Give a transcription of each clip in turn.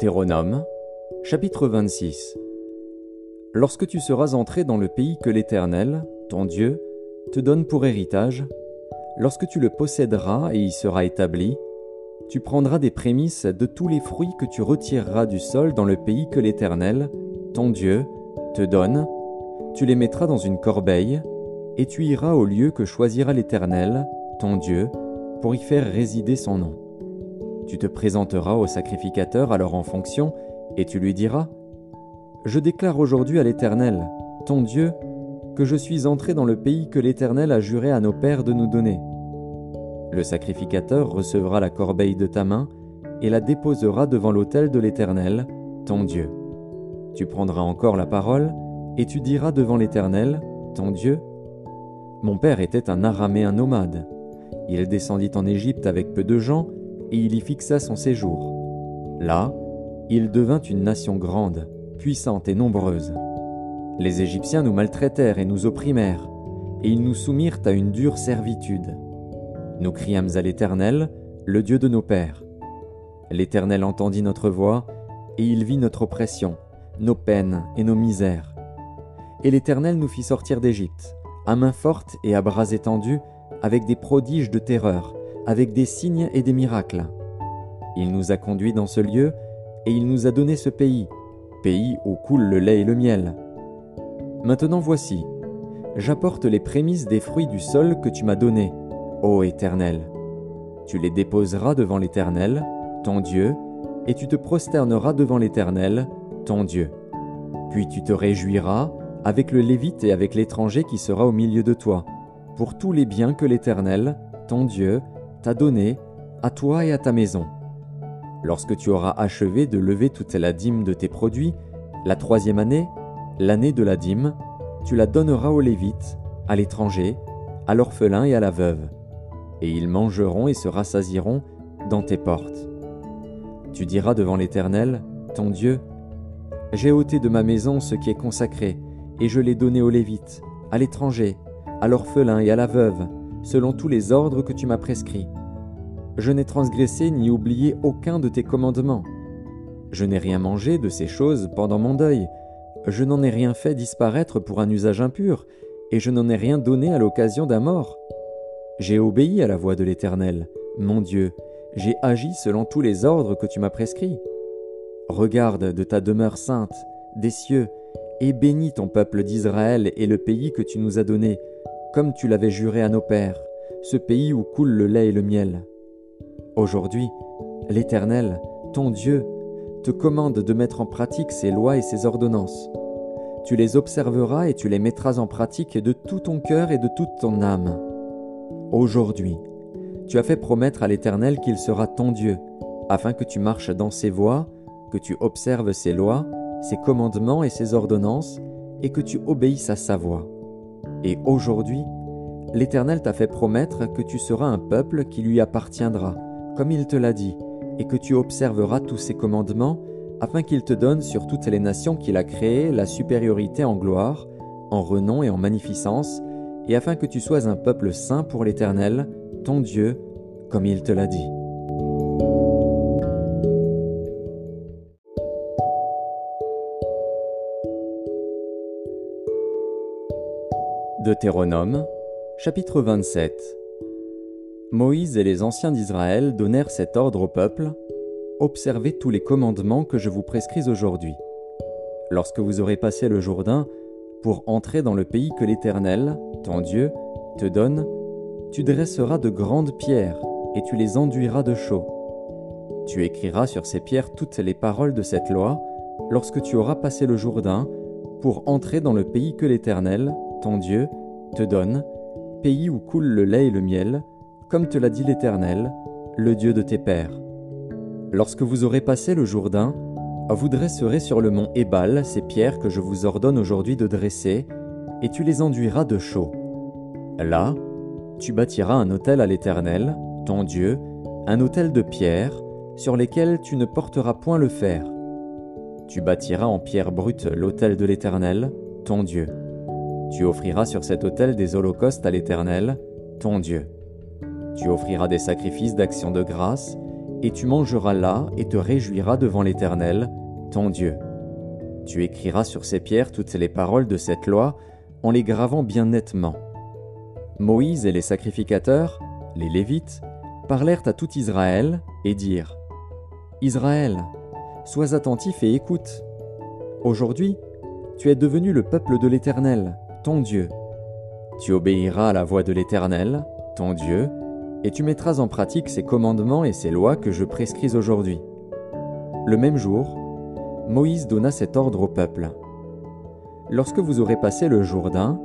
Deutéronome, chapitre 26 Lorsque tu seras entré dans le pays que l'Éternel, ton Dieu, te donne pour héritage, lorsque tu le posséderas et y seras établi, tu prendras des prémices de tous les fruits que tu retireras du sol dans le pays que l'Éternel, ton Dieu, te donne, tu les mettras dans une corbeille, et tu iras au lieu que choisira l'Éternel, ton Dieu, pour y faire résider son nom. Tu te présenteras au sacrificateur alors en fonction, et tu lui diras Je déclare aujourd'hui à l'Éternel, ton Dieu, que je suis entré dans le pays que l'Éternel a juré à nos pères de nous donner. Le sacrificateur recevra la corbeille de ta main et la déposera devant l'autel de l'Éternel, ton Dieu. Tu prendras encore la parole, et tu diras devant l'Éternel, ton Dieu, Mon père était un araméen nomade. Il descendit en Égypte avec peu de gens, et il y fixa son séjour. Là, il devint une nation grande, puissante et nombreuse. Les Égyptiens nous maltraitèrent et nous opprimèrent, et ils nous soumirent à une dure servitude. Nous criâmes à l'Éternel, le Dieu de nos pères. L'Éternel entendit notre voix, et il vit notre oppression, nos peines et nos misères. Et l'Éternel nous fit sortir d'Égypte, à main forte et à bras étendus, avec des prodiges de terreur, avec des signes et des miracles. Il nous a conduits dans ce lieu, et il nous a donné ce pays, pays où coule le lait et le miel. Maintenant voici, j'apporte les prémices des fruits du sol que tu m'as donnés, ô Éternel. Tu les déposeras devant l'Éternel, ton Dieu, et tu te prosterneras devant l'Éternel, ton Dieu. Puis tu te réjouiras avec le Lévite et avec l'étranger qui sera au milieu de toi, pour tous les biens que l'Éternel, ton Dieu, t'a donné, à toi et à ta maison. Lorsque tu auras achevé de lever toute la dîme de tes produits, la troisième année, l'année de la dîme, tu la donneras aux Lévites, à l'étranger, à l'orphelin et à la veuve, et ils mangeront et se rassasieront dans tes portes. Tu diras devant l'Éternel, ton Dieu, J'ai ôté de ma maison ce qui est consacré, et je l'ai donné aux Lévites, à l'étranger, à l'orphelin et à la veuve, selon tous les ordres que tu m'as prescrits. Je n'ai transgressé ni oublié aucun de tes commandements. Je n'ai rien mangé de ces choses pendant mon deuil. Je n'en ai rien fait disparaître pour un usage impur, et je n'en ai rien donné à l'occasion d'un mort. J'ai obéi à la voix de l'Éternel, mon Dieu, j'ai agi selon tous les ordres que tu m'as prescrits. Regarde de ta demeure sainte, des cieux, et bénis ton peuple d'Israël et le pays que tu nous as donné, comme tu l'avais juré à nos pères, ce pays où coule le lait et le miel. Aujourd'hui, l'Éternel, ton Dieu, te commande de mettre en pratique ces lois et ces ordonnances. Tu les observeras et tu les mettras en pratique de tout ton cœur et de toute ton âme. Aujourd'hui, tu as fait promettre à l'Éternel qu'il sera ton Dieu, afin que tu marches dans ses voies, que tu observes ses lois, ses commandements et ses ordonnances, et que tu obéisses à sa voix. Et aujourd'hui, l'Éternel t'a fait promettre que tu seras un peuple qui lui appartiendra, comme il te l'a dit, et que tu observeras tous ses commandements, afin qu'il te donne sur toutes les nations qu'il a créées la supériorité en gloire, en renom et en magnificence, et afin que tu sois un peuple saint pour l'Éternel, ton Dieu, comme il te l'a dit. Deutéronome, chapitre 27 Moïse et les anciens d'Israël donnèrent cet ordre au peuple Observez tous les commandements que je vous prescris aujourd'hui. Lorsque vous aurez passé le Jourdain pour entrer dans le pays que l'Éternel, ton Dieu, te donne, tu dresseras de grandes pierres et tu les enduiras de chaux. Tu écriras sur ces pierres toutes les paroles de cette loi lorsque tu auras passé le Jourdain pour entrer dans le pays que l'Éternel, ton Dieu, te donne, pays où coule le lait et le miel, comme te l'a dit l'Éternel, le Dieu de tes pères. Lorsque vous aurez passé le Jourdain, vous dresserez sur le mont Ébal ces pierres que je vous ordonne aujourd'hui de dresser, et tu les enduiras de chaux. Là, tu bâtiras un autel à l'Éternel, ton Dieu, un autel de pierre, sur lesquels tu ne porteras point le fer. Tu bâtiras en pierre brute l'autel de l'Éternel, ton Dieu. Tu offriras sur cet autel des holocaustes à l'Éternel, ton Dieu. Tu offriras des sacrifices d'action de grâce, et tu mangeras là et te réjouiras devant l'Éternel, ton Dieu. Tu écriras sur ces pierres toutes les paroles de cette loi, en les gravant bien nettement. Moïse et les sacrificateurs, les Lévites, parlèrent à tout Israël et dirent Israël, sois attentif et écoute. Aujourd'hui, tu es devenu le peuple de l'Éternel, ton Dieu. Tu obéiras à la voix de l'Éternel, ton Dieu, et tu mettras en pratique ses commandements et ses lois que je prescris aujourd'hui. Le même jour, Moïse donna cet ordre au peuple. Lorsque vous aurez passé le Jourdain,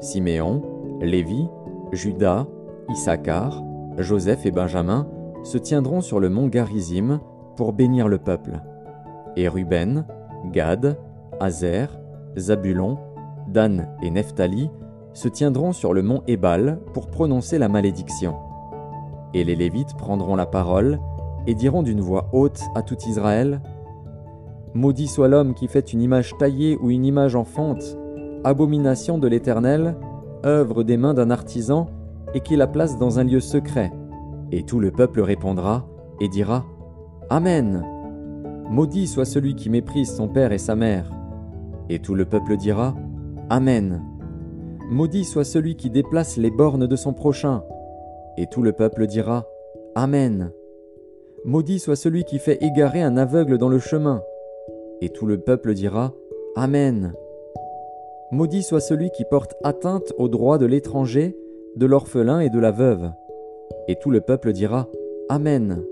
Siméon, Lévi, Judas, Issachar, Joseph et Benjamin se tiendront sur le mont Garizim pour bénir le peuple. Et Ruben, Gad, Azer, Zabulon, Dan et Nephtali se tiendront sur le mont Ébal pour prononcer la malédiction. Et les Lévites prendront la parole et diront d'une voix haute à tout Israël Maudit soit l'homme qui fait une image taillée ou une image en fonte, abomination de l'Éternel, œuvre des mains d'un artisan, et qui la place dans un lieu secret. Et tout le peuple répondra et dira Amen. Maudit soit celui qui méprise son père et sa mère. Et tout le peuple dira Amen. Maudit soit celui qui déplace les bornes de son prochain. Et tout le peuple dira Amen. Maudit soit celui qui fait égarer un aveugle dans le chemin. Et tout le peuple dira Amen. Maudit soit celui qui porte atteinte aux droits de l'étranger, de l'orphelin et de la veuve. Et tout le peuple dira Amen.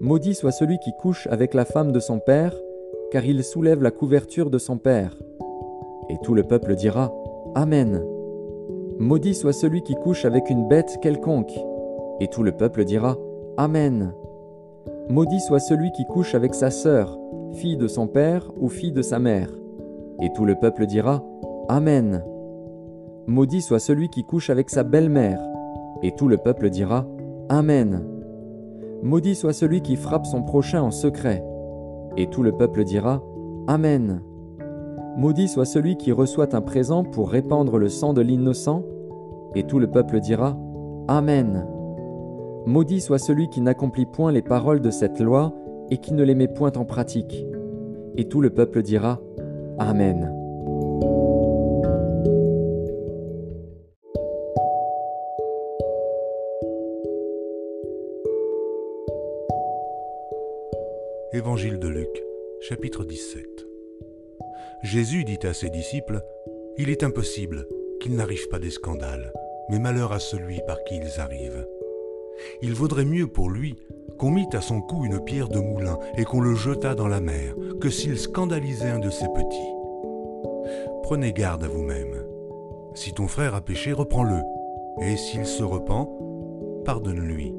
Maudit soit celui qui couche avec la femme de son père, car il soulève la couverture de son père. Et tout le peuple dira Amen. Maudit soit celui qui couche avec une bête quelconque. Et tout le peuple dira Amen. Maudit soit celui qui couche avec sa sœur, fille de son père ou fille de sa mère. Et tout le peuple dira Amen. Maudit soit celui qui couche avec sa belle-mère. Et tout le peuple dira Amen. Maudit soit celui qui frappe son prochain en secret. Et tout le peuple dira Amen. Maudit soit celui qui reçoit un présent pour répandre le sang de l'innocent. Et tout le peuple dira Amen. Maudit soit celui qui n'accomplit point les paroles de cette loi et qui ne les met point en pratique. Et tout le peuple dira Amen. Évangile de Luc, chapitre 17. Jésus dit à ses disciples, Il est impossible qu'il n'arrive pas des scandales, mais malheur à celui par qui ils arrivent. Il vaudrait mieux pour lui qu'on mit à son cou une pierre de moulin et qu'on le jetât dans la mer, que s'il scandalisait un de ses petits. Prenez garde à vous-même. Si ton frère a péché, reprends-le, et s'il se repent, pardonne-lui.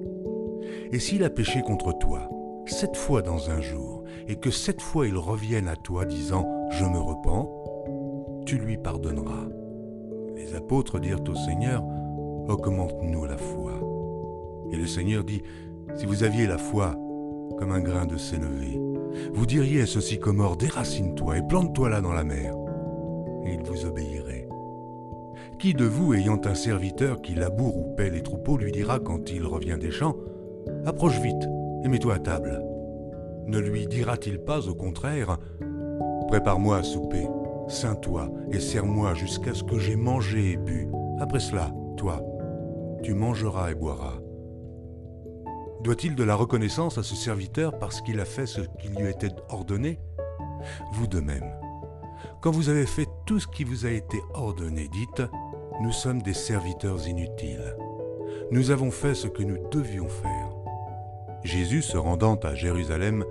Et s'il a péché contre toi, sept fois dans un jour, et que sept fois il revienne à toi disant ⁇ Je me repens ⁇ tu lui pardonneras. Les apôtres dirent au Seigneur ⁇ Augmente-nous la foi ⁇ Et le Seigneur dit ⁇ Si vous aviez la foi comme un grain de sénévé, vous diriez à ce sycomore Déracine-toi et plante-toi là dans la mer, et il vous obéirait. Qui de vous, ayant un serviteur qui laboure ou paie les troupeaux, lui dira quand il revient des champs Approche vite, et mets-toi à table. Ne lui dira-t-il pas au contraire Prépare-moi à souper, ceins-toi et sers-moi jusqu'à ce que j'aie mangé et bu. Après cela, toi, tu mangeras et boiras. Doit-il de la reconnaissance à ce serviteur parce qu'il a fait ce qui lui était ordonné? Vous de même. Quand vous avez fait tout ce qui vous a été ordonné, dites, nous sommes des serviteurs inutiles. Nous avons fait ce que nous devions faire. Jésus, se rendant à Jérusalem,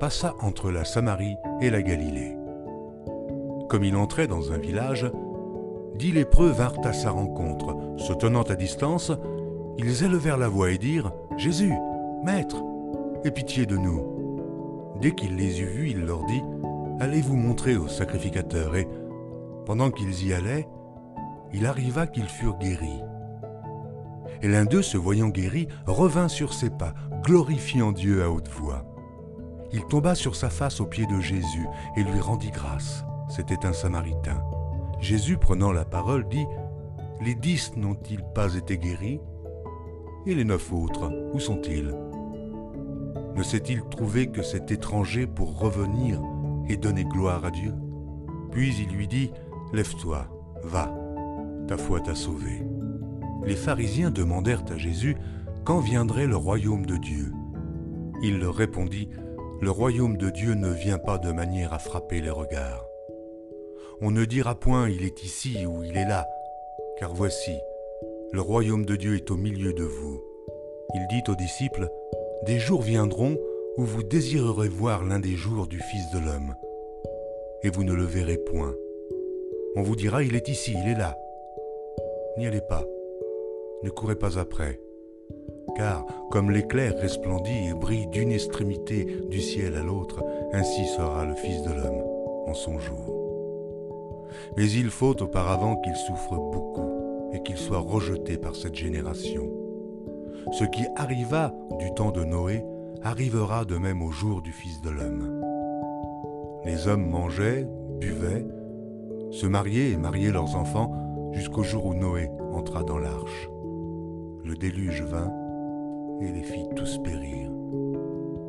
passa entre la Samarie et la Galilée. Comme il entrait dans un village, dix lépreux vinrent à sa rencontre. Se tenant à distance, ils élevèrent la voix et dirent Jésus, Maître, aie pitié de nous. Dès qu'il les eut vus, il leur dit Allez vous montrer aux sacrificateurs. Et pendant qu'ils y allaient, il arriva qu'ils furent guéris. Et l'un d'eux, se voyant guéri, revint sur ses pas, glorifiant Dieu à haute voix. Il tomba sur sa face aux pieds de Jésus et lui rendit grâce. C'était un Samaritain. Jésus, prenant la parole, dit, Les dix n'ont-ils pas été guéris? Et les neuf autres, où sont-ils? Ne s'est-il trouvé que cet étranger pour revenir et donner gloire à Dieu? Puis il lui dit, Lève-toi, va, ta foi t'a sauvé. Les pharisiens demandèrent à Jésus quand viendrait le royaume de Dieu? Il leur répondit, Le royaume de Dieu ne vient pas de manière à frapper les regards. On ne dira point il est ici ou il est là, car voici, le royaume de Dieu est au milieu de vous. Il dit aux disciples, Des jours viendront où vous désirerez voir l'un des jours du Fils de l'homme, et vous ne le verrez point. On vous dira, il est ici, il est là. N'y allez pas, ne courez pas après, car comme l'éclair resplendit et brille d'une extrémité du ciel à l'autre, ainsi sera le Fils de l'homme en son jour. Mais il faut auparavant qu'il souffre beaucoup et qu'il soit rejeté par cette génération. Ce qui arriva du temps de Noé arrivera de même au jour du Fils de l'homme. Les hommes mangeaient, buvaient, se mariaient et mariaient leurs enfants jusqu'au jour où Noé entra dans l'arche. Le déluge vint et les fit tous périr.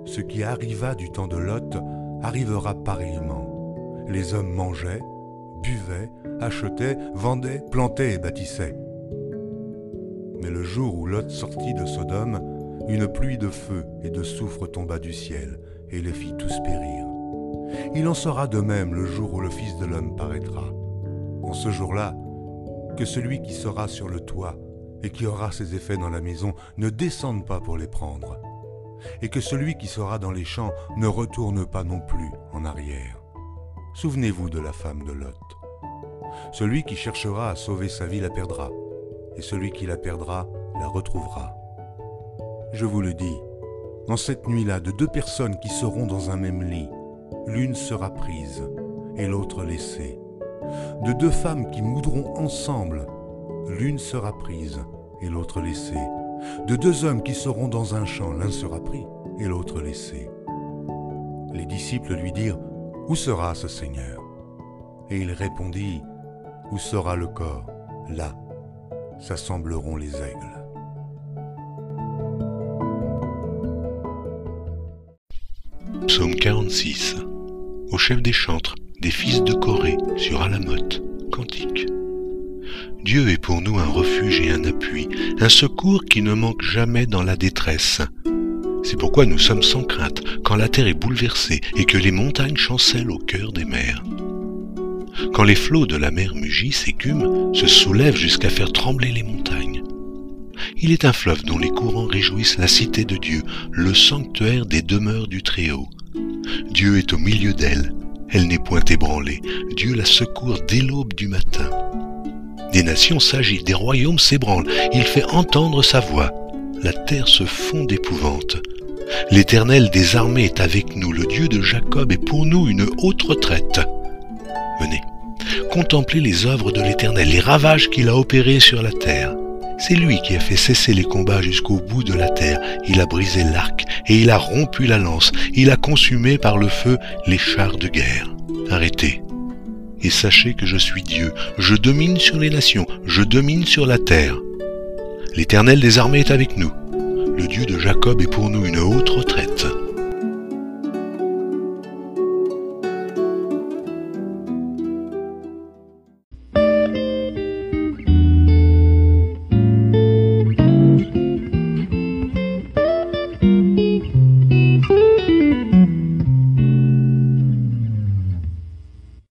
Ce qui arriva du temps de Lot arrivera pareillement. Les hommes mangeaient, buvaient, achetaient, vendaient, plantaient et bâtissaient. Mais le jour où Lot sortit de Sodome, une pluie de feu et de soufre tomba du ciel et les fit tous périr. Il en sera de même le jour où le Fils de l'homme paraîtra. En ce jour-là, que celui qui sera sur le toit et qui aura ses effets dans la maison ne descende pas pour les prendre, et que celui qui sera dans les champs ne retourne pas non plus en arrière. Souvenez-vous de la femme de Lot. Celui qui cherchera à sauver sa vie la perdra, et celui qui la perdra la retrouvera. Je vous le dis, en cette nuit-là, de deux personnes qui seront dans un même lit, l'une sera prise et l'autre laissée. De deux femmes qui moudront ensemble, l'une sera prise et l'autre laissée. De deux hommes qui seront dans un champ, l'un sera pris et l'autre laissé. Les disciples lui dirent, Où sera ce Seigneur? Et il répondit, Où sera le corps? Là s'assembleront les aigles. Psaume 46 Au chef des chantres, des fils de Corée, sur Alamoth, cantique. Dieu est pour nous un refuge et un appui, un secours qui ne manque jamais dans la détresse. C'est pourquoi nous sommes sans crainte quand la terre est bouleversée et que les montagnes chancellent au cœur des mers. Quand les flots de la mer mugissent, écument, se soulèvent jusqu'à faire trembler les montagnes. Il est un fleuve dont les courants réjouissent la cité de Dieu, le sanctuaire des demeures du Très-Haut. Dieu est au milieu d'elle, elle n'est point ébranlée, Dieu la secourt dès l'aube du matin. Des nations s'agitent, des royaumes s'ébranlent, il fait entendre sa voix. La terre se fond d'épouvante. L'Éternel des armées est avec nous, le Dieu de Jacob est pour nous une haute retraite. Venez, contemplez les œuvres de l'Éternel, les ravages qu'il a opérés sur la terre. C'est lui qui a fait cesser les combats jusqu'au bout de la terre. Il a brisé l'arc et il a rompu la lance. Il a consumé par le feu les chars de guerre. Arrêtez, et sachez que je suis Dieu, je domine sur les nations, je domine sur la terre. L'Éternel des armées est avec nous, le Dieu de Jacob est pour nous une haute retraite.